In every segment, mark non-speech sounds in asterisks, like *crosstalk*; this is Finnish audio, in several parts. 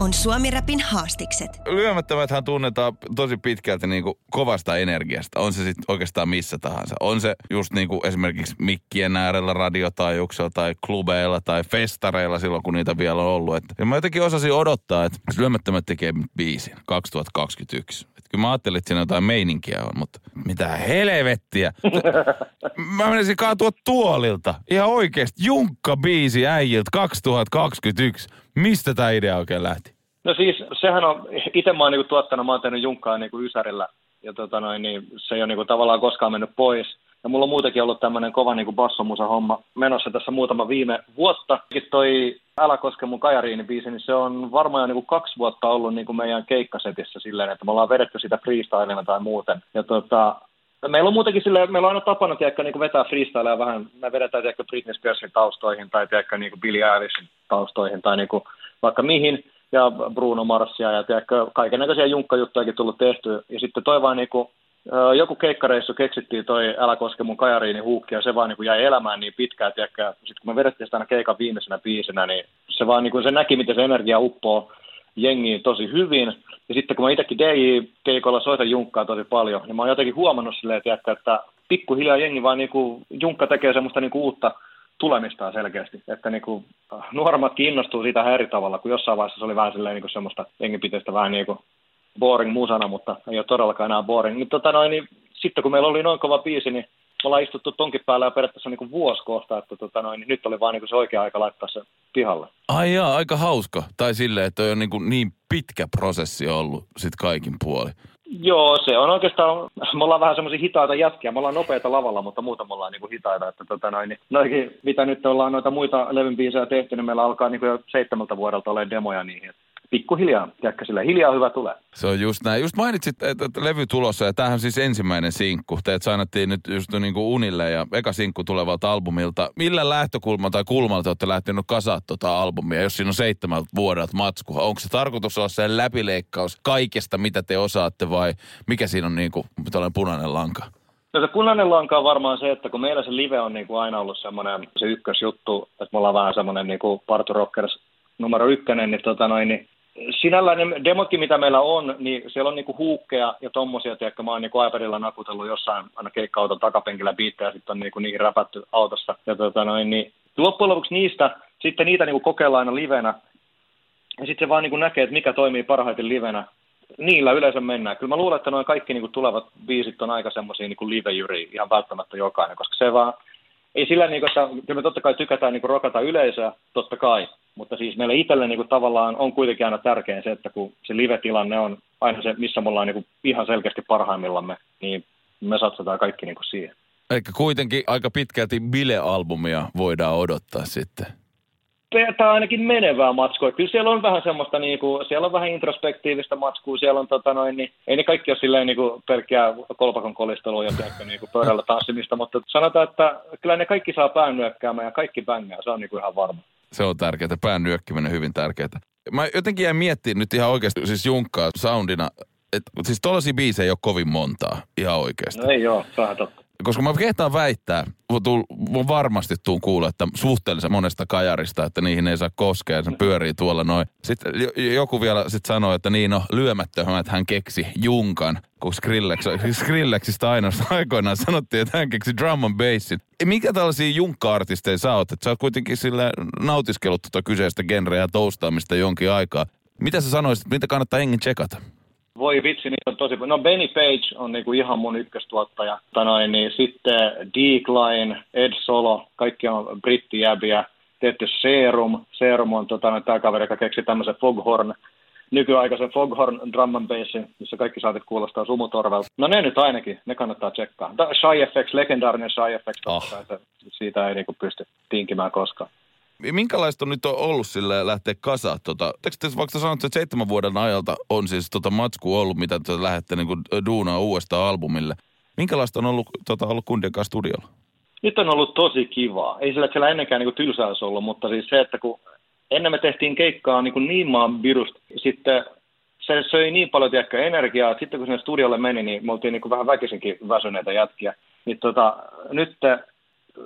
On Suomi Rapin haastikset. Lyömättömäthän tunnetaan tosi pitkälti niin kuin kovasta energiasta. On se sitten oikeastaan missä tahansa. On se just niin kuin esimerkiksi mikkien äärellä radiotaajuuksella tai klubeilla tai festareilla silloin, kun niitä vielä on ollut. Et, ja mä jotenkin osasin odottaa, että lyömättömät tekee biisin 2021. Kyllä mä ajattelin, että siinä jotain meininkiä on, mutta mitä helvettiä. *laughs* mä menisin kaatua tuolilta. Ihan oikeasti Junkka-biisi äijiltä 2021. Mistä tämä idea oikein lähti? No siis, sehän on, itse mä oon niinku tuottanut, mä oon tehnyt Junkkaa niinku Ysärillä, ja tota noin, niin se ei ole niinku tavallaan koskaan mennyt pois. Ja mulla on muutenkin ollut tämmöinen kova niinku bassomusa homma menossa tässä muutama viime vuotta. Toi Älä koske mun kajariini biisi, niin se on varmaan jo niinku kaksi vuotta ollut niinku meidän keikkasetissä silleen, että me ollaan vedetty sitä freestylina tai muuten. Ja tota, Meillä on muutenkin silleen, meillä on aina tapana tiedäkö, niin vetää freestylea vähän, me vedetään tiedäkö, Britney Spearsin taustoihin tai tiedäkö, niin Billie Eilishin taustoihin tai niin kuin, vaikka mihin ja Bruno Marsia ja tiedätkö, kaiken näköisiä junkkajuttujakin tullut tehty. Ja sitten toi vaan niinku, joku keikkareissu keksittiin toi Älä koske mun kajariini huukki ja se vaan niinku jäi elämään niin pitkään, tiedätkö, sitten kun me vedettiin sitä aina keikan viimeisenä biisenä, niin se vaan niinku, se näki, miten se energia uppoo jengiin tosi hyvin. Ja sitten kun mä itsekin DJ-keikolla soitan junkkaa tosi paljon, niin mä oon jotenkin huomannut silleen, tiedätkö, että pikkuhiljaa jengi vaan niinku, junkka tekee semmoista niinku uutta tulemistaan selkeästi. Että niin kuin, nuoremmatkin innostuu siitä eri tavalla, kun jossain vaiheessa se oli vähän silleen, niin kuin semmoista jengipiteistä vähän niin kuin boring musana, mutta ei ole todellakaan enää boring. Niin, tota noin, niin sitten kun meillä oli noin kova biisi, niin me ollaan istuttu tonkin päällä ja periaatteessa niin kuin vuosi kohta, että tota noin, niin nyt oli vaan niin kuin se oikea aika laittaa se pihalle. Ai jaa, aika hauska. Tai silleen, että on niin, kuin niin pitkä prosessi ollut sit kaikin puoli. Joo, se on oikeastaan, me ollaan vähän semmoisia hitaita jätkiä, me ollaan nopeita lavalla, mutta muuta me ollaan niinku hitaita, että tota noin, niin noikin, mitä nyt ollaan noita muita levyn biisejä tehty, niin meillä alkaa niinku jo seitsemältä vuodelta olla demoja niihin, pikkuhiljaa, tiedätkö, sillä hiljaa hyvä tulee. Se on just näin. Just mainitsit, että, levy tulossa, ja tämähän on siis ensimmäinen sinkku. Teet sainattiin nyt just niin kuin unille ja eka sinkku tulevalta albumilta. Millä lähtökulma tai kulmalta olette lähtenyt kasaa tuota albumia, jos siinä on seitsemältä vuodelta matskua? Onko se tarkoitus olla se läpileikkaus kaikesta, mitä te osaatte, vai mikä siinä on niin kuin tällainen punainen lanka? No se punainen lanka on varmaan se, että kun meillä se live on niin kuin aina ollut semmoinen se ykkösjuttu, että me ollaan vähän semmoinen niin kuin Party Rockers numero ykkönen, niin, tota noin, niin sinällään ne demotkin, mitä meillä on, niin siellä on niinku huukkeja ja tommosia, tiedätkö, mä oon niinku iPadilla nakutellut jossain aina keikka-auton takapenkillä biittejä, ja sitten on niinku niihin räpätty autossa. Ja tota noin, niin loppujen lopuksi niistä, sitten niitä niinku kokeillaan aina livenä, ja sitten se vaan niinku näkee, että mikä toimii parhaiten livenä. Niillä yleensä mennään. Kyllä mä luulen, että noin kaikki niinku tulevat biisit on aika semmoisia niinku live-jyriä, ihan välttämättä jokainen, koska se vaan, ei sillä niinku, että kyllä me totta kai tykätään niinku rokata yleisöä, totta kai, mutta siis meille itselle niin kuin tavallaan on kuitenkin aina tärkein se, että kun se live-tilanne on aina se, missä me ollaan niin kuin ihan selkeästi parhaimmillamme, niin me satsataan kaikki niin kuin siihen. Eli kuitenkin aika pitkälti bile-albumia voidaan odottaa sitten. Tämä ainakin menevää matskua. Kyllä siellä on vähän semmoista, niin kuin, siellä on vähän introspektiivista matskua, siellä on tota noin, niin, ei ne kaikki ole silleen niin kuin, pelkkää kolpakon kolistelua ja pelkkä niin kuin, pöydällä tanssimista, mutta sanotaan, että kyllä ne kaikki saa pään nyökkäämään ja kaikki bängää, se on niin kuin ihan varma. Se on tärkeää. Pään nyökkiminen hyvin tärkeää. Mä jotenkin jäin miettimään nyt ihan oikeasti, siis Junkkaa soundina, että siis tollaisia biisejä ei ole kovin montaa ihan oikeasti. No ei joo, on totta. Koska mä kehtaan väittää, mä varmasti tuun kuulla, että suhteellisen monesta kajarista, että niihin ei saa koskea ja se pyörii tuolla noin. Sitten joku vielä sit sanoi, että niin no lyömättömät hän keksi Junkan, kun Skrillex, Skrillexistä ainoastaan aikoinaan sanottiin, että hän keksi drum and bassin. Mikä tällaisia junkka-artisteja sä oot? Että sä oot kuitenkin sille nautiskellut tuota kyseistä genreä toastaamista jonkin aikaa. Mitä sä sanoisit, mitä kannattaa hengen tsekata? Voi vitsi, niin on tosi No Benny Page on niinku ihan mun ykköstuottaja. Noin, niin sitten Decline, Ed Solo, kaikki on brittijäbiä. Tietty Serum. Serum on tota, tämä kaveri, joka keksi tämmöisen Foghorn nykyaikaisen Foghorn drum and bassin, missä kaikki saatit kuulostaa sumutorvelta. No ne nyt ainakin, ne kannattaa tsekkaa. Shy FX, legendaarinen Shy FX, oh. että siitä ei niinku pysty tinkimään koskaan. Minkälaista on nyt on ollut sille lähteä kasaan? Tota, te vaikka sanoit, että seitsemän vuoden ajalta on siis tota matsku ollut, mitä te lähdette niin duunaa uudestaan albumille. Minkälaista on ollut, tota, ollut kundien kanssa studiolla? Nyt on ollut tosi kivaa. Ei sillä, siellä ennenkään niin tylsää olisi ollut, mutta siis se, että kun ennen me tehtiin keikkaa niin, kuin niin maan virusta, sitten se söi niin paljon tiedätkö, energiaa, että sitten kun sinne studiolle meni, niin me oltiin niin kuin vähän väkisinkin väsyneitä jätkiä. Niin tota, nyt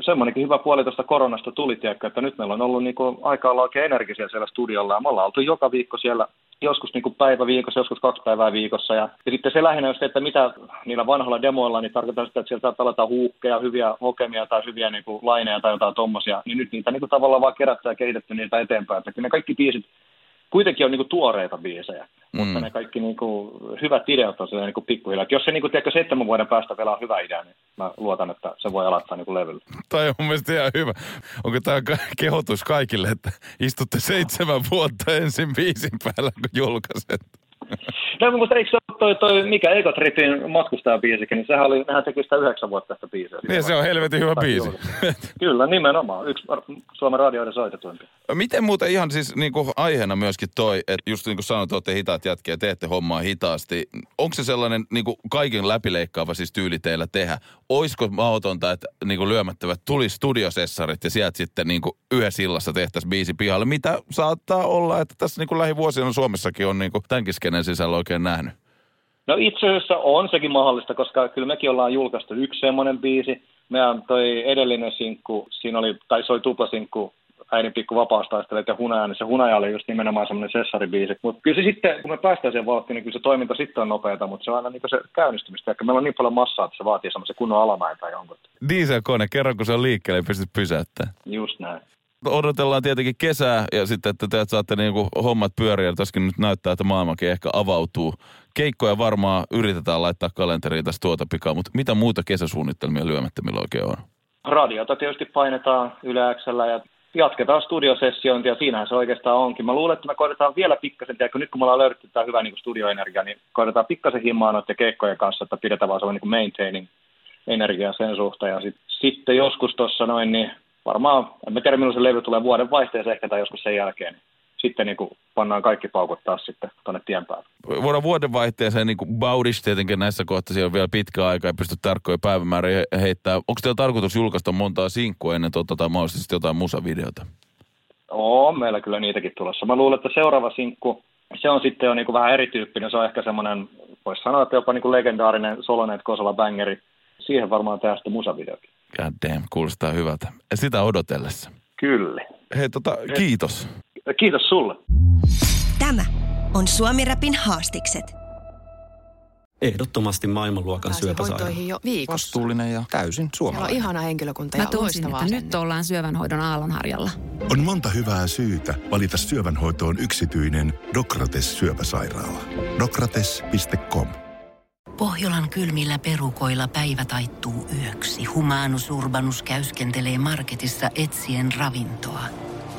semmoinenkin hyvä puoli tuosta koronasta tuli, tiedätkö, että nyt meillä on ollut niin kuin, aika olla oikein energisiä siellä studiolla ja me ollaan oltu joka viikko siellä joskus niin kuin päivä viikossa, joskus kaksi päivää viikossa. Ja, ja sitten se lähinnä just, että mitä niillä vanhoilla demoilla, niin tarkoittaa sitä, että sieltä saattaa pelata huukkeja, hyviä hokemia tai hyviä niin kuin, laineja tai jotain tommosia. Niin nyt niitä niin kuin, tavallaan vaan kerätty ja kehitetty niitä eteenpäin. Että ne kaikki biisit kuitenkin on niin kuin, tuoreita biisejä. Mm. Mutta ne kaikki niin kuin, hyvät ideat on niin pikkuhiljaa. Jos se niin kuin, tiedätkö, seitsemän vuoden päästä vielä on hyvä idea, niin mä luotan, että se voi aloittaa niin levyllä. Tämä on mun mielestä ihan hyvä. Onko tämä kehotus kaikille, että istutte seitsemän vuotta ensin viisin päällä, kun julkaiset? No mun eikö se ole toi, toi mikä Ego Tripin matkustajabiisikin, niin sehän oli, nehän teki sitä yhdeksän vuotta tästä biisiä. Niin, se on helvetin hyvä biisi. Kyllä, nimenomaan. Yksi Suomen radioiden soitetuimpi. Miten muuten ihan siis niin kuin aiheena myöskin toi, että just niin kuin sanoit, olette hitaat jätkiä teette hommaa hitaasti. Onko se sellainen niin kuin kaiken läpileikkaava siis tyyli teillä tehdä? Oisko mahdotonta, että kuin lyömättävät tuli studiosessarit ja sieltä sitten kuin yhdessä illassa tehtäisiin biisi pihalle? Mitä saattaa olla, että tässä niin kuin lähivuosina Suomessakin on niin kuin tämänkin skenen sisällä oikein nähnyt? No itse asiassa on sekin mahdollista, koska kyllä mekin ollaan julkaistu yksi semmoinen biisi. Meidän toi edellinen sinkku, siinä oli, tai soi tuplasinkku äidin pikku vapaustaistelet ja hunaja, niin se hunaja oli just nimenomaan semmoinen sessaribiisi. Mutta kyllä se sitten, kun me päästään siihen vauhtiin, niin kyllä se toiminta sitten on nopeata, mutta se on aina niin se käynnistymistä. Ehkä meillä on niin paljon massaa, että se vaatii semmoisen kunnon alamäen tai jonkun. Dieselkone, kerran kun se on liikkeelle, pystyt pysäyttämään. Just näin odotellaan tietenkin kesää ja sitten, että te saatte niinku hommat pyöriä. Tässäkin nyt näyttää, että maailmakin ehkä avautuu. Keikkoja varmaan yritetään laittaa kalenteriin tässä tuota pikaa, mutta mitä muuta kesäsuunnitelmia lyömättömillä oikein on? Radiota tietysti painetaan yleäksellä ja jatketaan studiosessiointia, siinähän se oikeastaan onkin. Mä luulen, että me koitetaan vielä pikkasen, tiedätkö, nyt kun me ollaan löydetty tämä hyvä niin studioenergia, niin koitetaan pikkasen himmaa noiden keikkojen kanssa, että pidetään vaan sellainen niin maintaining energia sen suhteen. Ja sit, sitten joskus tuossa noin, niin varmaan, en tiedä milloin se levy tulee vuoden vaihteessa ehkä tai joskus sen jälkeen. Niin sitten niin kuin pannaan kaikki paukut taas sitten tuonne tien päälle. Voidaan vuodenvaihteeseen niin kuin Baudish tietenkin näissä kohdissa on vielä pitkä aika ja pysty tarkkoja päivämääriä heittää. Onko teillä tarkoitus julkaista montaa sinkkua ennen tuota tai mahdollisesti jotain musavideota? On meillä kyllä niitäkin tulossa. Mä luulen, että seuraava sinkku, se on sitten jo niin kuin vähän erityyppinen. Se on ehkä semmoinen, voisi sanoa, että jopa niin kuin legendaarinen Soloneet Kosola bangeri. Siihen varmaan tehdään sitten musavideokin. God damn, kuulostaa hyvältä. Sitä odotellessa. Kyllä. Hei, tota, kiitos. Kiitos sulle. Tämä on Suomi Rapin haastikset. Ehdottomasti maailmanluokan syöpäsairaala. jo viikossa. Vastuullinen ja täysin suomalainen. Siellä on ihana henkilökunta ja Mä tunsin, että nyt ollaan syövänhoidon aallonharjalla. On monta hyvää syytä valita syövänhoitoon yksityinen Dokrates syöpäsairaala. Dokrates.com Pohjolan kylmillä perukoilla päivä taittuu yöksi. Humanus Urbanus käyskentelee marketissa etsien ravintoa.